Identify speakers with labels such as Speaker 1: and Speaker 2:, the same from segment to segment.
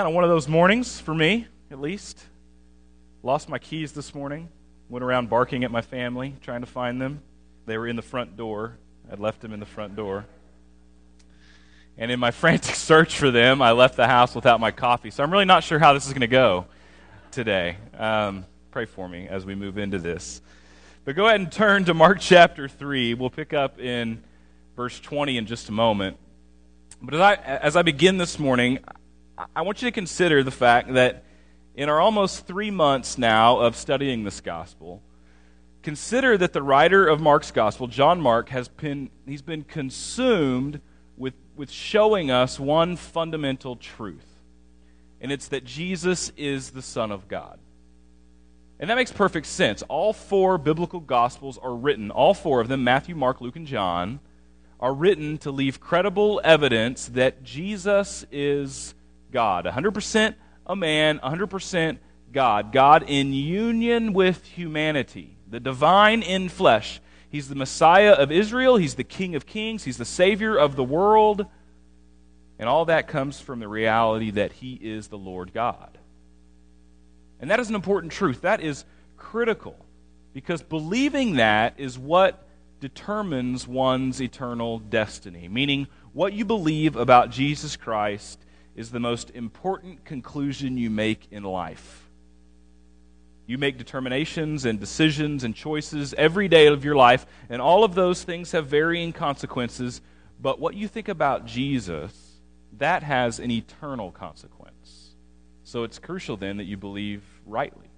Speaker 1: kind of one of those mornings for me, at least. Lost my keys this morning. Went around barking at my family, trying to find them. They were in the front door. I'd left them in the front door. And in my frantic search for them, I left the house without my coffee. So I'm really not sure how this is going to go today. Um, pray for me as we move into this. But go ahead and turn to Mark chapter 3. We'll pick up in verse 20 in just a moment. But as I, as I begin this morning, I want you to consider the fact that in our almost three months now of studying this gospel, consider that the writer of Mark's gospel, John Mark, has been, he's been consumed with, with showing us one fundamental truth. And it's that Jesus is the Son of God. And that makes perfect sense. All four biblical gospels are written, all four of them, Matthew, Mark, Luke, and John, are written to leave credible evidence that Jesus is God. 100% a man, 100% God. God in union with humanity, the divine in flesh. He's the Messiah of Israel, He's the King of kings, He's the Savior of the world. And all that comes from the reality that He is the Lord God. And that is an important truth. That is critical because believing that is what determines one's eternal destiny. Meaning, what you believe about Jesus Christ is the most important conclusion you make in life. You make determinations and decisions and choices every day of your life, and all of those things have varying consequences. But what you think about Jesus, that has an eternal consequence. So it's crucial then that you believe rightly.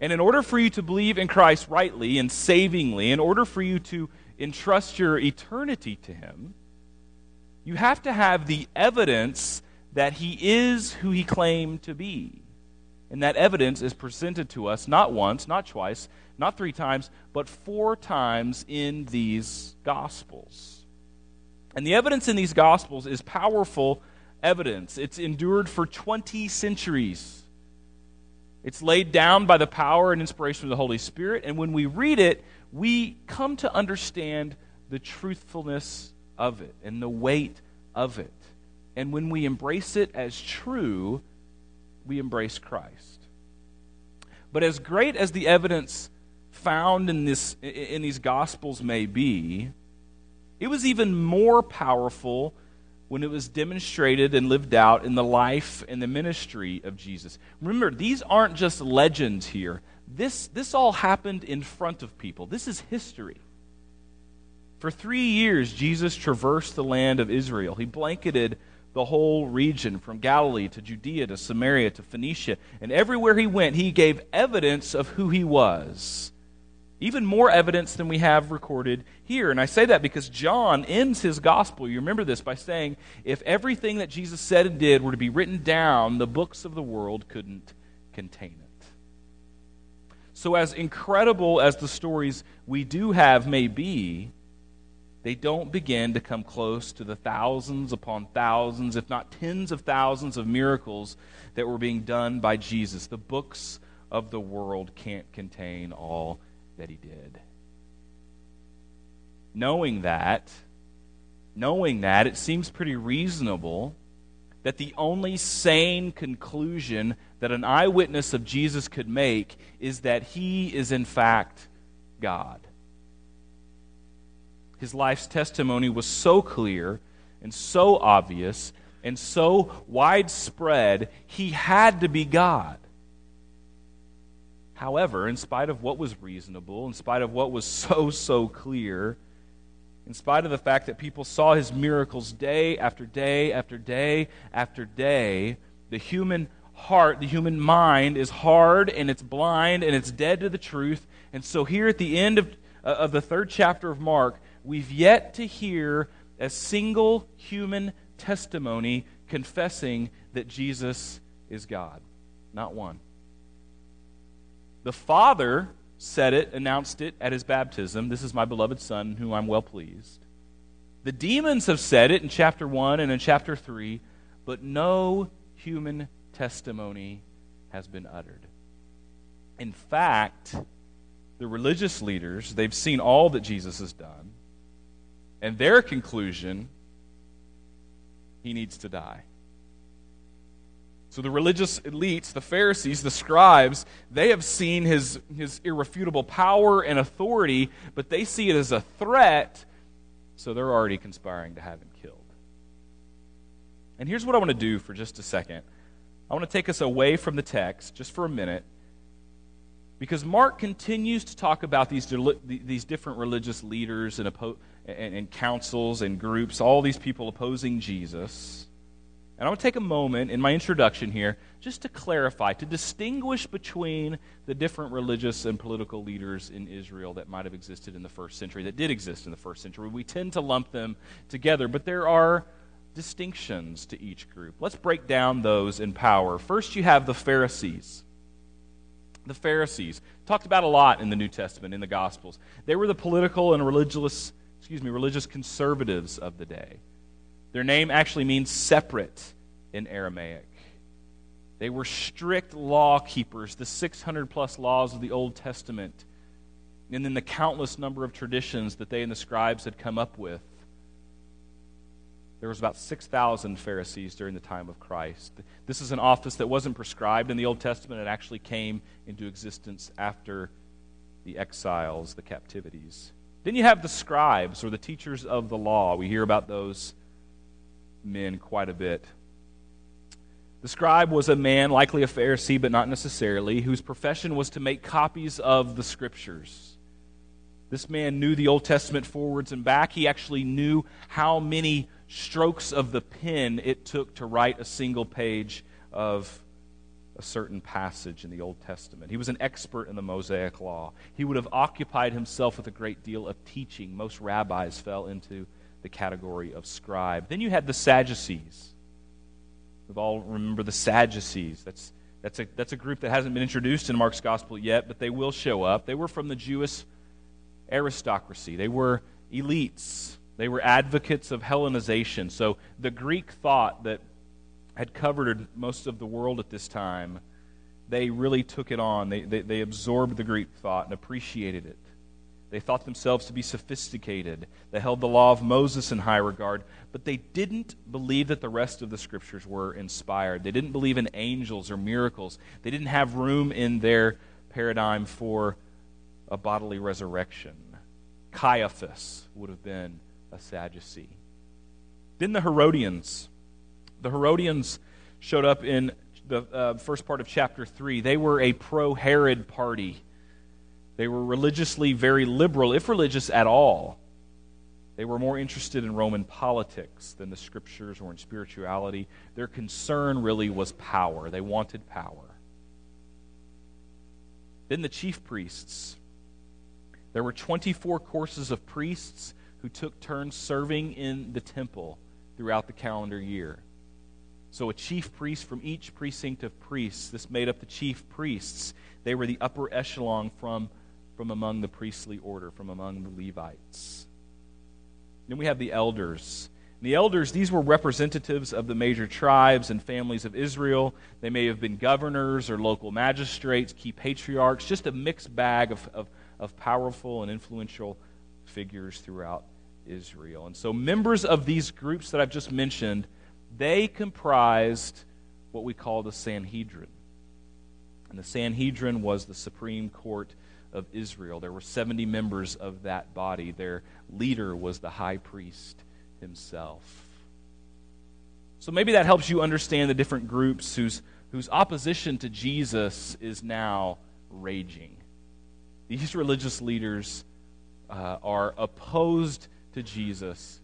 Speaker 1: And in order for you to believe in Christ rightly and savingly, in order for you to entrust your eternity to Him, you have to have the evidence that He is who He claimed to be. And that evidence is presented to us not once, not twice, not three times, but four times in these Gospels. And the evidence in these Gospels is powerful evidence. It's endured for 20 centuries. It's laid down by the power and inspiration of the Holy Spirit, and when we read it, we come to understand the truthfulness of it and the weight of it. And when we embrace it as true, we embrace Christ. But as great as the evidence found in, this, in these Gospels may be, it was even more powerful when it was demonstrated and lived out in the life and the ministry of Jesus. Remember, these aren't just legends here. This, this all happened in front of people. This is history. For three years, Jesus traversed the land of Israel. He blanketed the whole region from Galilee to Judea to Samaria to Phoenicia. And everywhere he went, he gave evidence of who he was even more evidence than we have recorded here. And I say that because John ends his gospel, you remember this, by saying, if everything that Jesus said and did were to be written down, the books of the world couldn't contain it. So, as incredible as the stories we do have may be, they don't begin to come close to the thousands upon thousands, if not tens of thousands, of miracles that were being done by Jesus. The books of the world can't contain all that he did. Knowing that, knowing that, it seems pretty reasonable that the only sane conclusion that an eyewitness of Jesus could make is that he is, in fact, God. His life's testimony was so clear and so obvious and so widespread, he had to be God. However, in spite of what was reasonable, in spite of what was so, so clear, in spite of the fact that people saw his miracles day after day after day after day, the human heart, the human mind is hard and it's blind and it's dead to the truth. And so, here at the end of, uh, of the third chapter of Mark, we've yet to hear a single human testimony confessing that Jesus is God. Not one. The Father said it, announced it at his baptism This is my beloved Son, whom I'm well pleased. The demons have said it in chapter 1 and in chapter 3, but no human testimony has been uttered. In fact, the religious leaders, they've seen all that Jesus has done, and their conclusion, he needs to die. So the religious elites, the Pharisees, the scribes, they have seen his, his irrefutable power and authority, but they see it as a threat, so they're already conspiring to have him killed. And here's what I want to do for just a second I want to take us away from the text just for a minute, because Mark continues to talk about these, these different religious leaders and, and, and councils and groups, all these people opposing Jesus. And I want to take a moment in my introduction here just to clarify, to distinguish between the different religious and political leaders in Israel that might have existed in the first century, that did exist in the first century. We tend to lump them together, but there are distinctions to each group. Let's break down those in power. First, you have the Pharisees. The Pharisees, talked about a lot in the New Testament, in the Gospels. They were the political and religious, excuse me, religious conservatives of the day. Their name actually means separate in Aramaic. They were strict law keepers, the 600 plus laws of the Old Testament, and then the countless number of traditions that they and the scribes had come up with. There was about 6,000 Pharisees during the time of Christ. This is an office that wasn't prescribed in the Old Testament. It actually came into existence after the exiles, the captivities. Then you have the scribes, or the teachers of the law. We hear about those men quite a bit. The scribe was a man, likely a Pharisee, but not necessarily, whose profession was to make copies of the scriptures. This man knew the Old Testament forwards and back. He actually knew how many strokes of the pen it took to write a single page of a certain passage in the Old Testament. He was an expert in the Mosaic Law. He would have occupied himself with a great deal of teaching. Most rabbis fell into the category of scribe. Then you had the Sadducees. We all remember the Sadducees. That's, that's, a, that's a group that hasn't been introduced in Mark's gospel yet, but they will show up. They were from the Jewish aristocracy, they were elites, they were advocates of Hellenization. So the Greek thought that had covered most of the world at this time, they really took it on. They, they, they absorbed the Greek thought and appreciated it. They thought themselves to be sophisticated. They held the law of Moses in high regard, but they didn't believe that the rest of the scriptures were inspired. They didn't believe in angels or miracles. They didn't have room in their paradigm for a bodily resurrection. Caiaphas would have been a Sadducee. Then the Herodians. The Herodians showed up in the uh, first part of chapter 3. They were a pro Herod party. They were religiously very liberal, if religious at all. They were more interested in Roman politics than the scriptures or in spirituality. Their concern really was power. They wanted power. Then the chief priests. There were 24 courses of priests who took turns serving in the temple throughout the calendar year. So, a chief priest from each precinct of priests, this made up the chief priests. They were the upper echelon from from among the priestly order, from among the Levites. Then we have the elders. the elders, these were representatives of the major tribes and families of Israel. They may have been governors or local magistrates, key patriarchs, just a mixed bag of, of, of powerful and influential figures throughout Israel. And so, members of these groups that I've just mentioned, they comprised what we call the Sanhedrin. And the Sanhedrin was the supreme court of Israel. There were 70 members of that body. Their leader was the high priest himself. So maybe that helps you understand the different groups whose, whose opposition to Jesus is now raging. These religious leaders uh, are opposed to Jesus,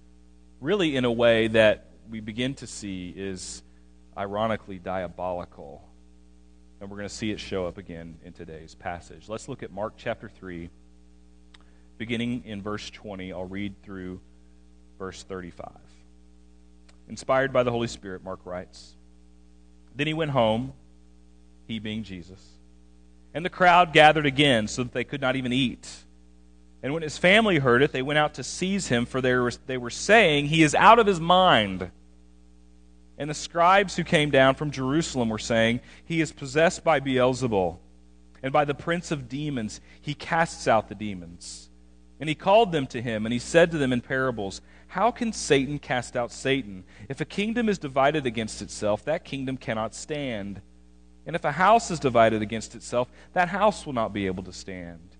Speaker 1: really in a way that we begin to see is ironically diabolical. And we're going to see it show up again in today's passage. Let's look at Mark chapter 3, beginning in verse 20. I'll read through verse 35. Inspired by the Holy Spirit, Mark writes Then he went home, he being Jesus, and the crowd gathered again so that they could not even eat. And when his family heard it, they went out to seize him, for they were, they were saying, He is out of his mind. And the scribes who came down from Jerusalem were saying, He is possessed by Beelzebul, and by the prince of demons he casts out the demons. And he called them to him, and he said to them in parables, How can Satan cast out Satan? If a kingdom is divided against itself, that kingdom cannot stand. And if a house is divided against itself, that house will not be able to stand.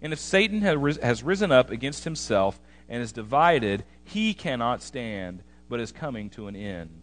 Speaker 1: And if Satan has risen up against himself and is divided, he cannot stand, but is coming to an end.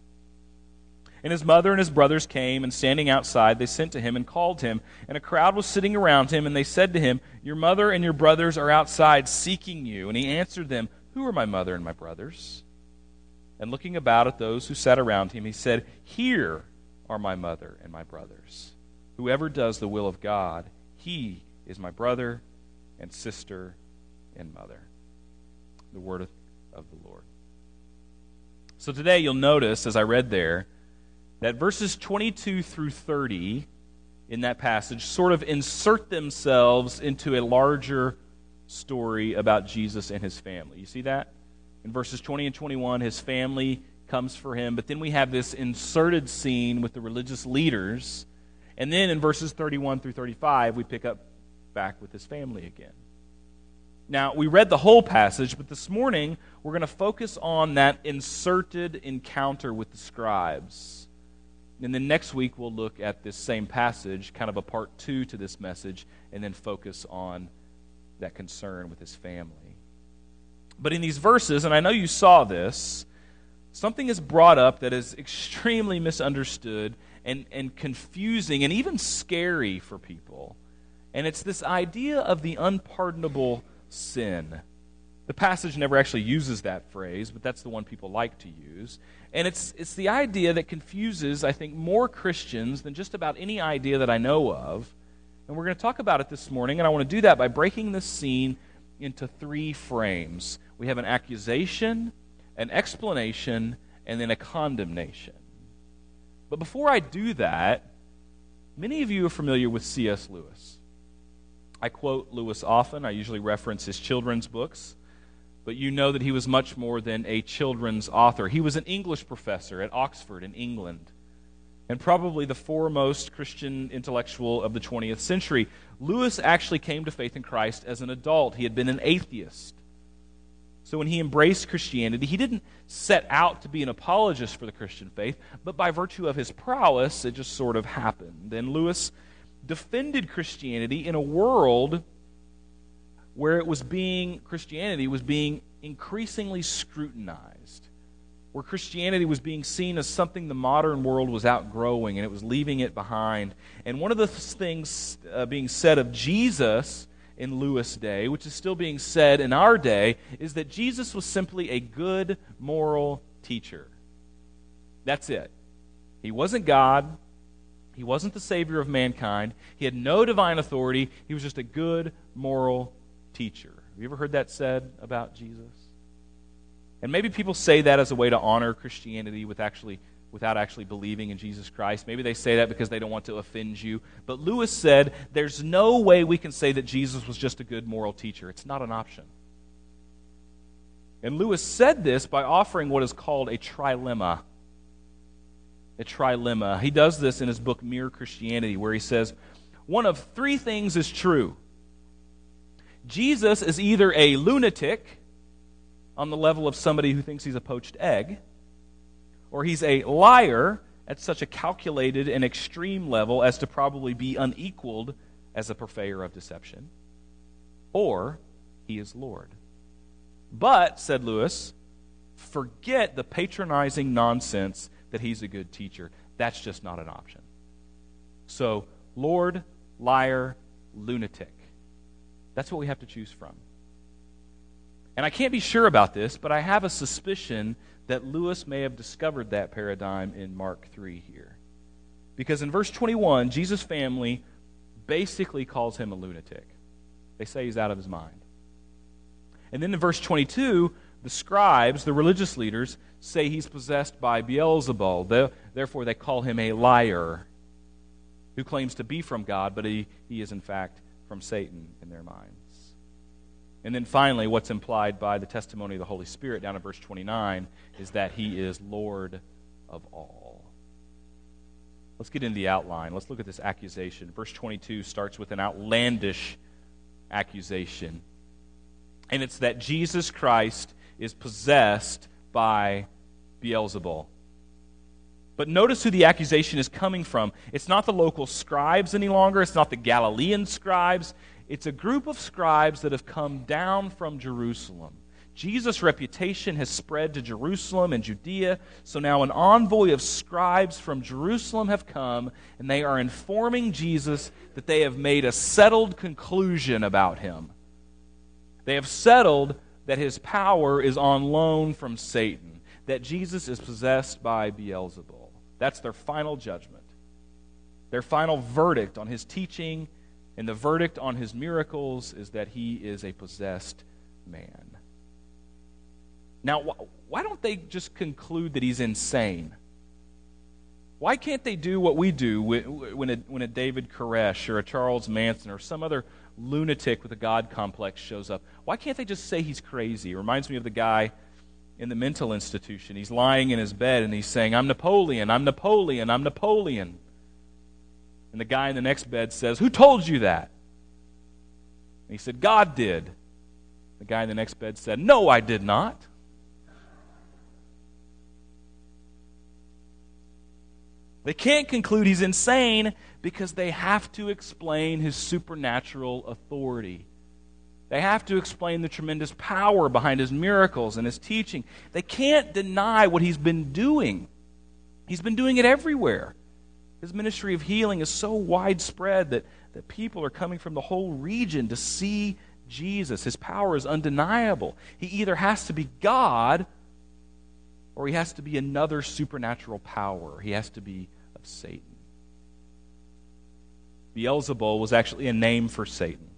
Speaker 1: And his mother and his brothers came, and standing outside, they sent to him and called him. And a crowd was sitting around him, and they said to him, Your mother and your brothers are outside seeking you. And he answered them, who are my mother and my brothers? And looking about at those who sat around him, he said, Here are my mother and my brothers. Whoever does the will of God, he is my brother and sister and mother. The word of the Lord. So today you'll notice, as I read there, that verses 22 through 30 in that passage sort of insert themselves into a larger story about Jesus and his family. You see that? In verses 20 and 21, his family comes for him, but then we have this inserted scene with the religious leaders. And then in verses 31 through 35, we pick up back with his family again. Now, we read the whole passage, but this morning we're going to focus on that inserted encounter with the scribes. And then next week we'll look at this same passage, kind of a part two to this message, and then focus on that concern with his family. But in these verses, and I know you saw this, something is brought up that is extremely misunderstood and, and confusing and even scary for people. And it's this idea of the unpardonable sin. The passage never actually uses that phrase, but that's the one people like to use. And it's, it's the idea that confuses, I think, more Christians than just about any idea that I know of. And we're going to talk about it this morning, and I want to do that by breaking this scene into three frames. We have an accusation, an explanation, and then a condemnation. But before I do that, many of you are familiar with C.S. Lewis. I quote Lewis often, I usually reference his children's books, but you know that he was much more than a children's author. He was an English professor at Oxford in England and probably the foremost Christian intellectual of the 20th century. Lewis actually came to faith in Christ as an adult. He had been an atheist. So when he embraced Christianity, he didn't set out to be an apologist for the Christian faith, but by virtue of his prowess, it just sort of happened. And Lewis defended Christianity in a world where it was being Christianity was being increasingly scrutinized where Christianity was being seen as something the modern world was outgrowing and it was leaving it behind. And one of the things uh, being said of Jesus in Lewis' day, which is still being said in our day, is that Jesus was simply a good moral teacher. That's it. He wasn't God. He wasn't the Savior of mankind. He had no divine authority. He was just a good moral teacher. Have you ever heard that said about Jesus? And maybe people say that as a way to honor Christianity with actually, without actually believing in Jesus Christ. Maybe they say that because they don't want to offend you. But Lewis said there's no way we can say that Jesus was just a good moral teacher. It's not an option. And Lewis said this by offering what is called a trilemma. A trilemma. He does this in his book Mere Christianity, where he says, One of three things is true. Jesus is either a lunatic on the level of somebody who thinks he's a poached egg, or he's a liar at such a calculated and extreme level as to probably be unequaled as a purveyor of deception, or he is Lord. But, said Lewis, forget the patronizing nonsense that he's a good teacher. That's just not an option. So, Lord, liar, lunatic. That's what we have to choose from. And I can't be sure about this, but I have a suspicion that Lewis may have discovered that paradigm in Mark 3 here. Because in verse 21, Jesus' family basically calls him a lunatic. They say he's out of his mind. And then in verse 22, the scribes, the religious leaders, say he's possessed by Beelzebul. Therefore, they call him a liar who claims to be from God, but he, he is in fact from Satan in their minds. And then finally, what's implied by the testimony of the Holy Spirit down in verse 29 is that he is Lord of all. Let's get into the outline. Let's look at this accusation. Verse 22 starts with an outlandish accusation. And it's that Jesus Christ is possessed by Beelzebul. But notice who the accusation is coming from. It's not the local scribes any longer, it's not the Galilean scribes. It's a group of scribes that have come down from Jerusalem. Jesus' reputation has spread to Jerusalem and Judea, so now an envoy of scribes from Jerusalem have come, and they are informing Jesus that they have made a settled conclusion about him. They have settled that his power is on loan from Satan, that Jesus is possessed by Beelzebul. That's their final judgment. Their final verdict on his teaching and the verdict on his miracles is that he is a possessed man. Now, why don't they just conclude that he's insane? Why can't they do what we do when a, when a David Koresh or a Charles Manson or some other lunatic with a God complex shows up? Why can't they just say he's crazy? It reminds me of the guy in the mental institution. He's lying in his bed and he's saying, I'm Napoleon, I'm Napoleon, I'm Napoleon. And the guy in the next bed says, Who told you that? And he said, God did. The guy in the next bed said, No, I did not. They can't conclude he's insane because they have to explain his supernatural authority. They have to explain the tremendous power behind his miracles and his teaching. They can't deny what he's been doing. He's been doing it everywhere. His ministry of healing is so widespread that, that people are coming from the whole region to see Jesus. His power is undeniable. He either has to be God or he has to be another supernatural power. He has to be of Satan. Beelzebul was actually a name for Satan.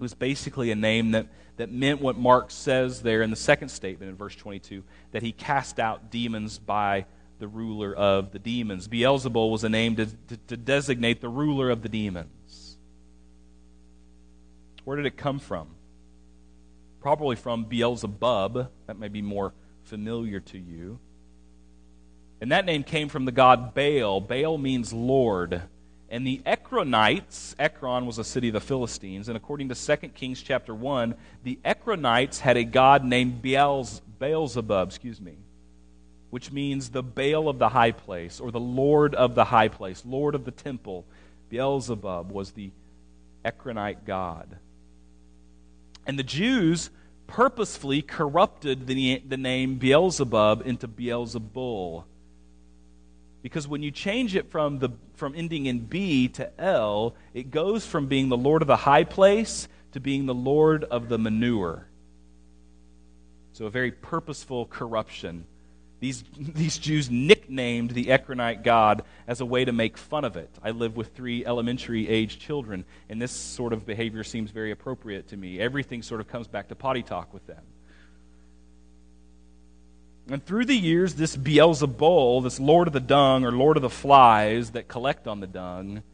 Speaker 1: It was basically a name that, that meant what Mark says there in the second statement in verse 22 that he cast out demons by the ruler of the demons. Beelzebul was a name to, to, to designate the ruler of the demons. Where did it come from? Probably from Beelzebub. That may be more familiar to you. And that name came from the god Baal. Baal means Lord. And the Ekronites, Ekron was a city of the Philistines, and according to 2 Kings chapter 1, the Ekronites had a god named Beelz, Beelzebub, excuse me, which means the Baal of the high place, or the Lord of the high place, Lord of the temple. Beelzebub was the Ekronite god. And the Jews purposefully corrupted the, the name Beelzebub into Beelzebul. Because when you change it from, the, from ending in B to L, it goes from being the Lord of the high place to being the Lord of the manure. So, a very purposeful corruption. These, these Jews nicknamed the Ekronite god as a way to make fun of it. I live with three elementary age children, and this sort of behavior seems very appropriate to me. Everything sort of comes back to potty talk with them. And through the years, this Beelzebul, this Lord of the dung or Lord of the flies that collect on the dung,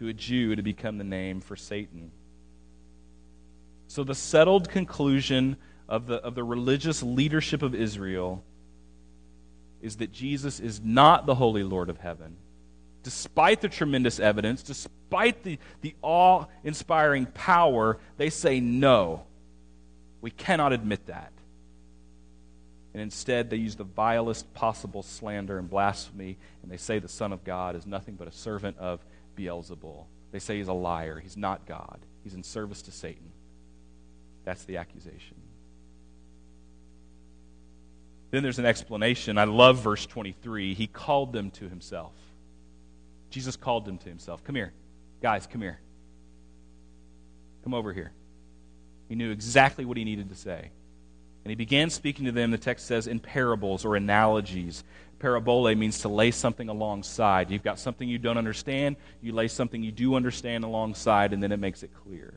Speaker 1: to a Jew to become the name for Satan. So the settled conclusion of the, of the religious leadership of Israel is that Jesus is not the Holy Lord of heaven. Despite the tremendous evidence, despite the, the awe inspiring power, they say no. We cannot admit that and instead they use the vilest possible slander and blasphemy, and they say the Son of God is nothing but a servant of Beelzebul. They say he's a liar. He's not God. He's in service to Satan. That's the accusation. Then there's an explanation. I love verse 23. He called them to himself. Jesus called them to himself. Come here. Guys, come here. Come over here. He knew exactly what he needed to say. And he began speaking to them, the text says, in parables or analogies. Parabole means to lay something alongside. You've got something you don't understand, you lay something you do understand alongside, and then it makes it clear.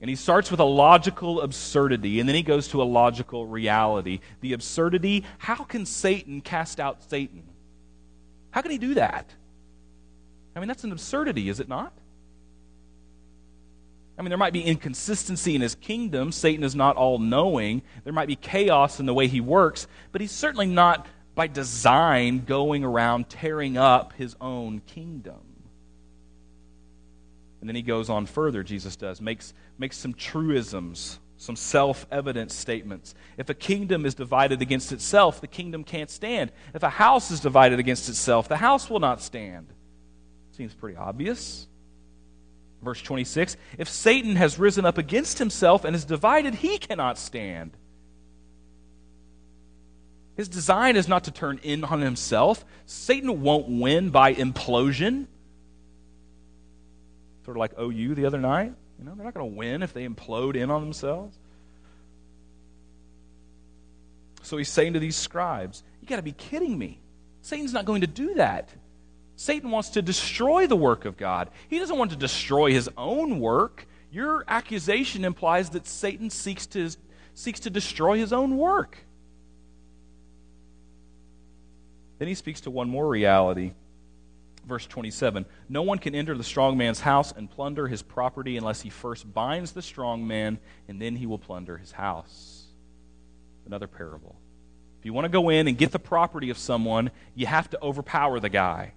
Speaker 1: And he starts with a logical absurdity, and then he goes to a logical reality. The absurdity how can Satan cast out Satan? How can he do that? I mean, that's an absurdity, is it not? I mean, there might be inconsistency in his kingdom. Satan is not all knowing. There might be chaos in the way he works, but he's certainly not, by design, going around tearing up his own kingdom. And then he goes on further, Jesus does, makes, makes some truisms, some self evident statements. If a kingdom is divided against itself, the kingdom can't stand. If a house is divided against itself, the house will not stand. Seems pretty obvious. Verse 26 If Satan has risen up against himself and is divided, he cannot stand. His design is not to turn in on himself. Satan won't win by implosion. Sort of like OU the other night. You know, they're not going to win if they implode in on themselves. So he's saying to these scribes, You got to be kidding me. Satan's not going to do that. Satan wants to destroy the work of God. He doesn't want to destroy his own work. Your accusation implies that Satan seeks to, seeks to destroy his own work. Then he speaks to one more reality Verse 27 No one can enter the strong man's house and plunder his property unless he first binds the strong man, and then he will plunder his house. Another parable. If you want to go in and get the property of someone, you have to overpower the guy.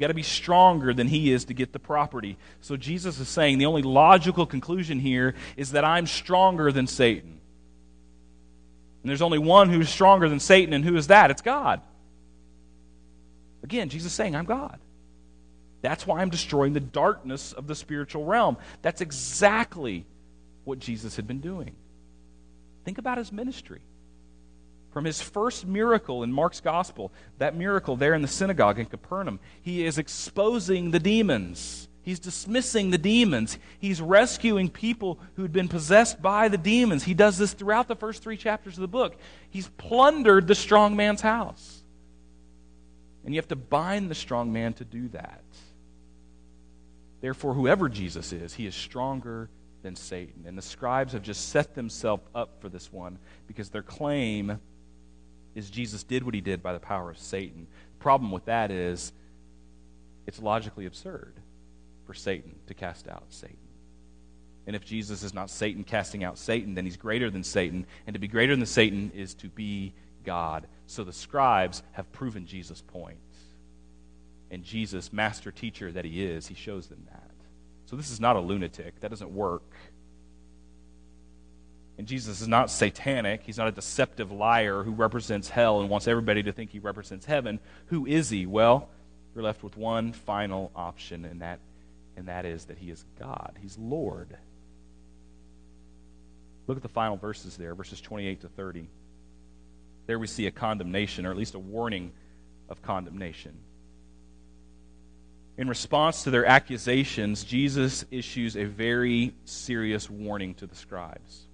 Speaker 1: You got to be stronger than he is to get the property. So Jesus is saying the only logical conclusion here is that I'm stronger than Satan. And there's only one who's stronger than Satan, and who is that? It's God. Again, Jesus is saying, I'm God. That's why I'm destroying the darkness of the spiritual realm. That's exactly what Jesus had been doing. Think about his ministry. From his first miracle in Mark's gospel, that miracle there in the synagogue in Capernaum, he is exposing the demons. He's dismissing the demons. He's rescuing people who'd been possessed by the demons. He does this throughout the first three chapters of the book. He's plundered the strong man's house. And you have to bind the strong man to do that. Therefore, whoever Jesus is, he is stronger than Satan. And the scribes have just set themselves up for this one because their claim is Jesus did what he did by the power of Satan. The problem with that is it's logically absurd for Satan to cast out Satan. And if Jesus is not Satan casting out Satan, then he's greater than Satan. And to be greater than Satan is to be God. So the scribes have proven Jesus' point. and Jesus, master teacher that he is, he shows them that. So this is not a lunatic. That doesn't work. And Jesus is not satanic. He's not a deceptive liar who represents hell and wants everybody to think he represents heaven. Who is he? Well, you're left with one final option, and that, and that is that he is God. He's Lord. Look at the final verses there, verses 28 to 30. There we see a condemnation, or at least a warning of condemnation. In response to their accusations, Jesus issues a very serious warning to the scribes.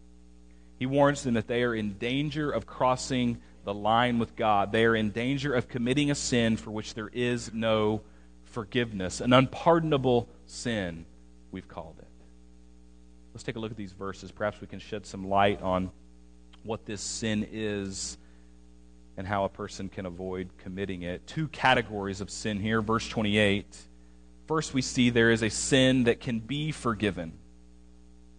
Speaker 1: He warns them that they are in danger of crossing the line with God. They are in danger of committing a sin for which there is no forgiveness, an unpardonable sin, we've called it. Let's take a look at these verses. Perhaps we can shed some light on what this sin is and how a person can avoid committing it. Two categories of sin here. Verse 28 First, we see there is a sin that can be forgiven.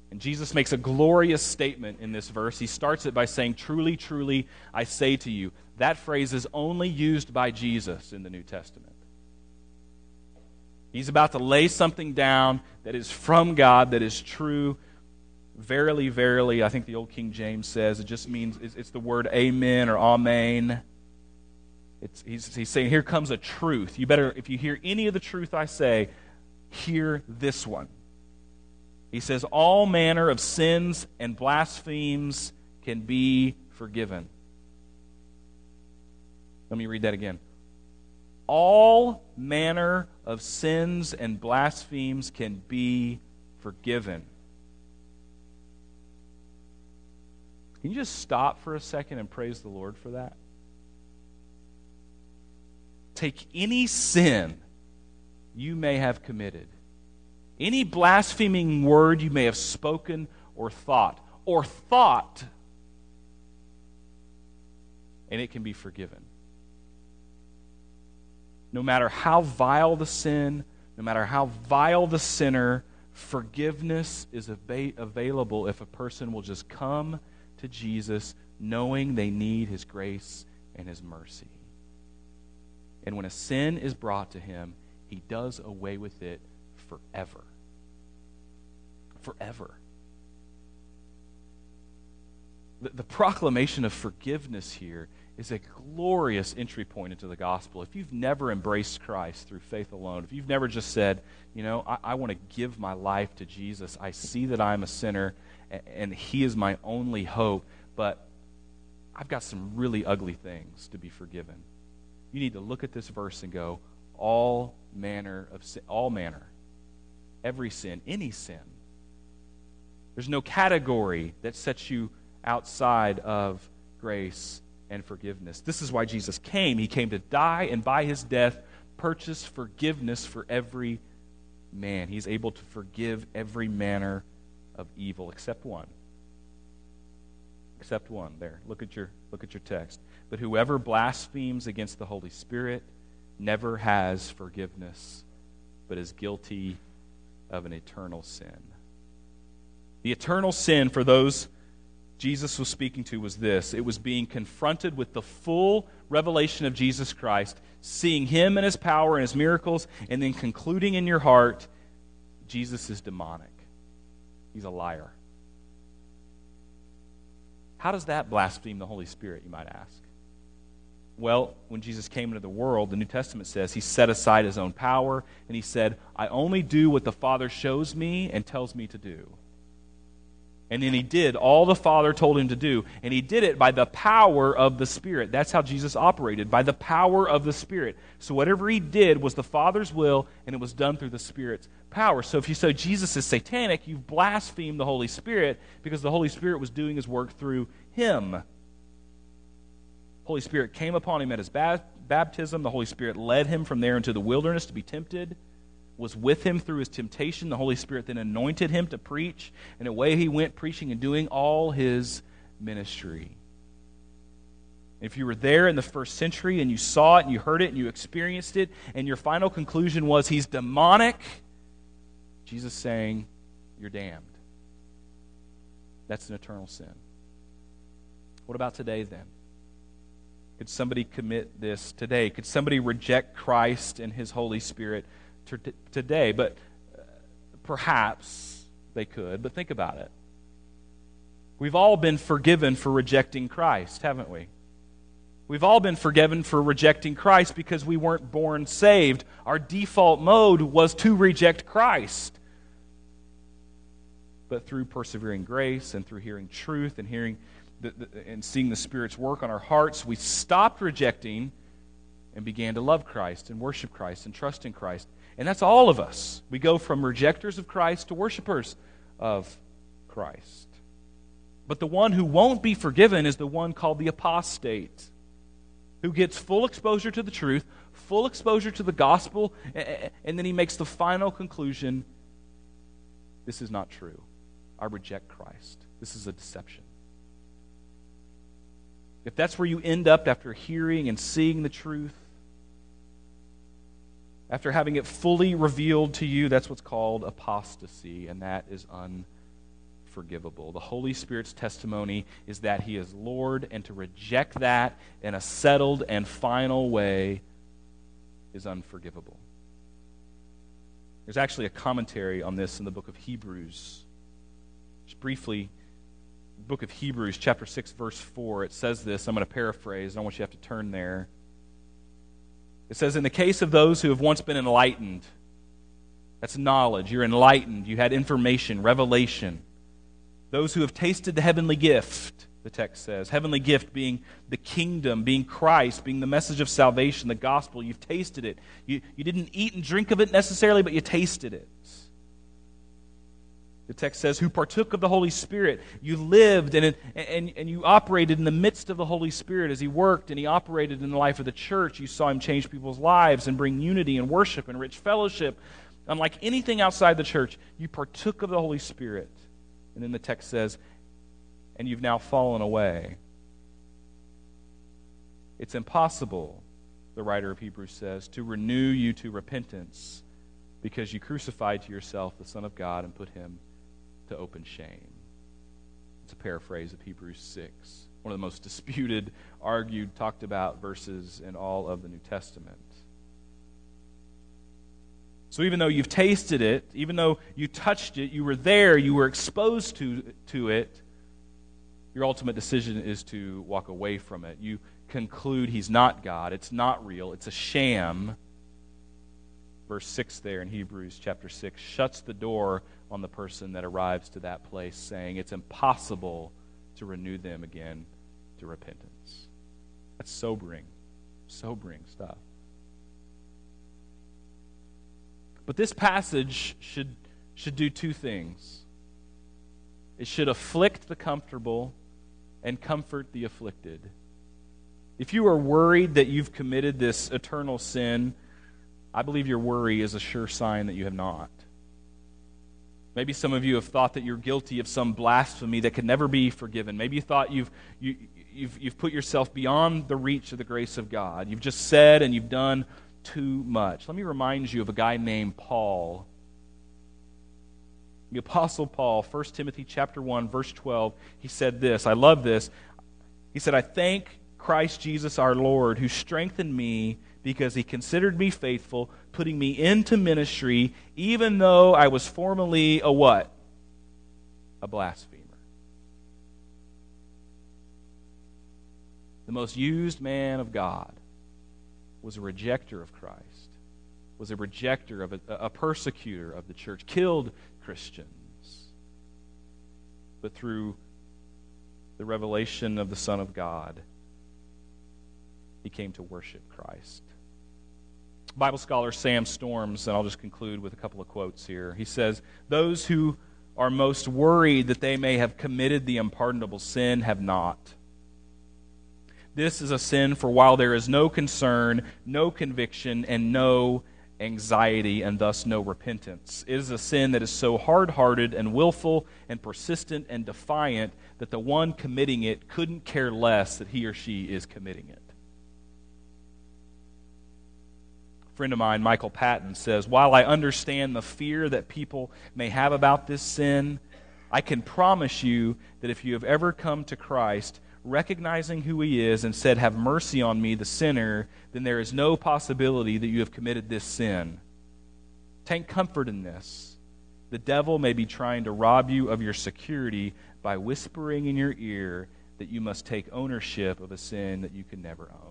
Speaker 1: And Jesus makes a glorious statement in this verse. He starts it by saying, Truly, truly, I say to you. That phrase is only used by Jesus in the New Testament. He's about to lay something down that is from God, that is true. Verily, verily, I think the old King James says it just means it's, the word amen or amen. It's, he's, he's saying, Here comes a truth. You better, if you hear any of the truth I say, hear this one. He says, All manner of sins and blasphemies can be forgiven. Let me read that again. All manner of sins and blasphemies can be forgiven. Can you just stop for a second and praise the Lord for that? take any sin you may have committed, any blaspheming word you may have spoken or thought, or thought, and it can be forgiven. No matter how vile the sin, no matter how vile the sinner, forgiveness is available if a person will just come to Jesus knowing they need his grace and his mercy. And when a sin is brought to him, he does away with it forever. Forever. The, the proclamation of forgiveness here is a glorious entry point into the gospel. If you've never embraced Christ through faith alone, if you've never just said, you know, I, I want to give my life to Jesus, I see that I'm a sinner and, and He is my only hope, but I've got some really ugly things to be forgiven. You need to look at this verse and go, all manner of sin, all manner, every sin, any sin. There's no category that sets you outside of grace and forgiveness. This is why Jesus came. He came to die and by his death purchase forgiveness for every man. He's able to forgive every manner of evil except one. Except one. There. Look at your look at your text. But whoever blasphemes against the Holy Spirit never has forgiveness, but is guilty of an eternal sin. The eternal sin for those Jesus was speaking to was this it was being confronted with the full revelation of Jesus Christ, seeing him and his power and his miracles, and then concluding in your heart, Jesus is demonic. He's a liar. How does that blaspheme the Holy Spirit, you might ask? Well, when Jesus came into the world, the New Testament says he set aside his own power and he said, I only do what the Father shows me and tells me to do. And then he did all the Father told him to do. And he did it by the power of the Spirit. That's how Jesus operated, by the power of the Spirit. So whatever he did was the Father's will, and it was done through the Spirit's power. So if you say Jesus is satanic, you've blasphemed the Holy Spirit because the Holy Spirit was doing his work through him. Holy Spirit came upon him at his baptism. The Holy Spirit led him from there into the wilderness to be tempted was with him through his temptation. The Holy Spirit then anointed him to preach, and away he went preaching and doing all his ministry. If you were there in the first century and you saw it and you heard it and you experienced it, and your final conclusion was he's demonic, Jesus saying, You're damned. That's an eternal sin. What about today then? Could somebody commit this today? Could somebody reject Christ and his Holy Spirit today, but uh, perhaps they could. But think about it. We've all been forgiven for rejecting Christ, haven't we? We've all been forgiven for rejecting Christ because we weren't born saved. Our default mode was to reject Christ. But through persevering grace and through hearing truth and hearing the, the, and seeing the Spirit's work on our hearts, we stopped rejecting and began to love Christ and worship Christ and trust in Christ. And that's all of us. We go from rejectors of Christ to worshipers of Christ. But the one who won't be forgiven is the one called the apostate, who gets full exposure to the truth, full exposure to the gospel, and then he makes the final conclusion this is not true. I reject Christ. This is a deception. If that's where you end up after hearing and seeing the truth, after having it fully revealed to you, that's what's called apostasy, and that is unforgivable. The Holy Spirit's testimony is that He is Lord, and to reject that in a settled and final way is unforgivable. There's actually a commentary on this in the book of Hebrews. Just briefly, book of Hebrews, chapter 6, verse 4, it says this. I'm going to paraphrase. I don't want you to have to turn there. It says, In the case of those who have once been enlightened, that's knowledge. You're enlightened. You had information, revelation. Those who have tasted the heavenly gift, the text says. Heavenly gift being the kingdom, being Christ, being the message of salvation, the gospel. You've tasted it. You, you didn't eat and drink of it necessarily, but you tasted it. The text says, who partook of the Holy Spirit. You lived and, and, and you operated in the midst of the Holy Spirit as He worked and He operated in the life of the church. You saw Him change people's lives and bring unity and worship and rich fellowship. Unlike anything outside the church, you partook of the Holy Spirit. And then the text says, and you've now fallen away. It's impossible, the writer of Hebrews says, to renew you to repentance because you crucified to yourself the Son of God and put him to open shame. It's a paraphrase of Hebrews 6, one of the most disputed, argued, talked about verses in all of the New Testament. So even though you've tasted it, even though you touched it, you were there, you were exposed to, to it, your ultimate decision is to walk away from it. You conclude he's not God, it's not real, it's a sham. Verse 6 there in Hebrews chapter 6 shuts the door on the person that arrives to that place, saying it's impossible to renew them again to repentance. That's sobering, sobering stuff. But this passage should, should do two things it should afflict the comfortable and comfort the afflicted. If you are worried that you've committed this eternal sin, I believe your worry is a sure sign that you have not. Maybe some of you have thought that you're guilty of some blasphemy that could never be forgiven. Maybe you thought you've, you, you've, you've put yourself beyond the reach of the grace of God. You've just said and you've done too much. Let me remind you of a guy named Paul. The apostle Paul, 1 Timothy chapter 1 verse 12, he said this. I love this. He said, "I thank Christ Jesus our Lord who strengthened me because he considered me faithful, putting me into ministry even though I was formerly a what? A blasphemer." The most used man of God was a rejecter of Christ, was a rejecter of a, a persecutor of the church, killed Christians. But through the revelation of the Son of God, he came to worship Christ. Bible scholar Sam Storms, and I'll just conclude with a couple of quotes here. He says, Those who are most worried that they may have committed the unpardonable sin have not. This is a sin for while there is no concern, no conviction, and no anxiety, and thus no repentance. It is a sin that is so hard hearted and willful and persistent and defiant that the one committing it couldn't care less that he or she is committing it. A friend of mine, Michael Patton, says While I understand the fear that people may have about this sin, I can promise you that if you have ever come to Christ, recognizing who he is, and said, Have mercy on me, the sinner, then there is no possibility that you have committed this sin. Take comfort in this. The devil may be trying to rob you of your security by whispering in your ear that you must take ownership of a sin that you can never own.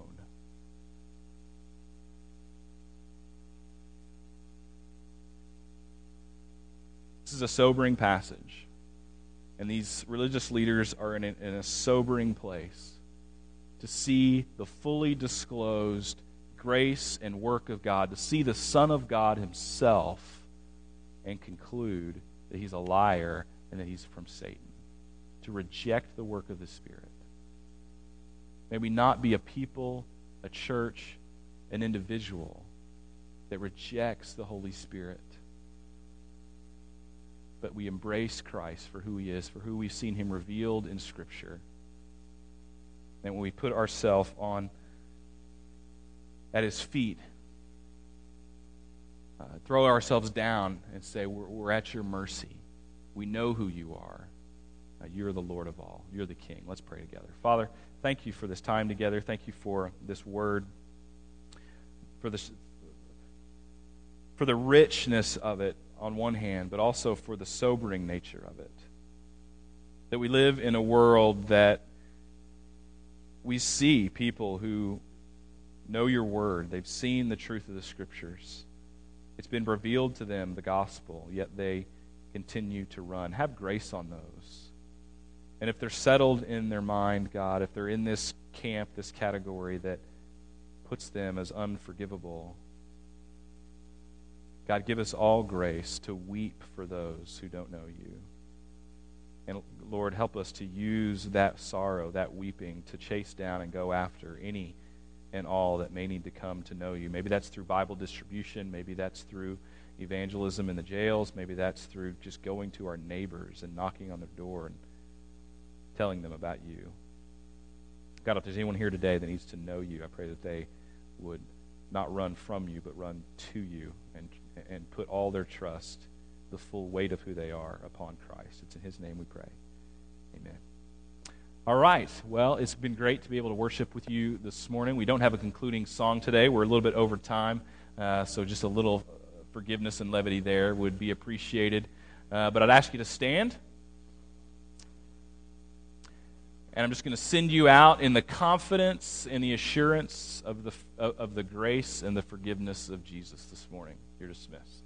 Speaker 1: This is a sobering passage. And these religious leaders are in a, in a sobering place to see the fully disclosed grace and work of God, to see the Son of God Himself, and conclude that He's a liar and that He's from Satan, to reject the work of the Spirit. May we not be a people, a church, an individual that rejects the Holy Spirit but we embrace Christ for who he is, for who we've seen him revealed in Scripture. And when we put ourselves on at his feet, uh, throw ourselves down and say, we're, we're, at your mercy. We know who you are. Uh, you're the Lord of all. You're the King. Let's pray together. Father, thank you for this time together. Thank you for this word, for this, for the richness of it on one hand, but also for the sobering nature of it. That we live in a world that we see people who know your word, they've seen the truth of the scriptures. It's been revealed to them, the gospel, yet they continue to run. Have grace on those. And if they're settled in their mind, God, if they're in this camp, this category that puts them as unforgivable, God, give us all grace to weep for those who don't know you. And Lord, help us to use that sorrow, that weeping, to chase down and go after any and all that may need to come to know you. Maybe that's through Bible distribution, maybe that's through evangelism in the jails, maybe that's through just going to our neighbors and knocking on their door and telling them about you. God, if there's anyone here today that needs to know you, I pray that they would not run from you, but run to you and, and put all their trust, the full weight of who they are, upon Christ. It's in His name we pray. Amen. All right. Well, it's been great to be able to worship with you this morning. We don't have a concluding song today. We're a little bit over time, uh, so just a little forgiveness and levity there would be appreciated. Uh, but I'd ask you to stand. And I'm just going to send you out in the confidence and the assurance of the, of the grace and the forgiveness of Jesus this morning. You're dismissed.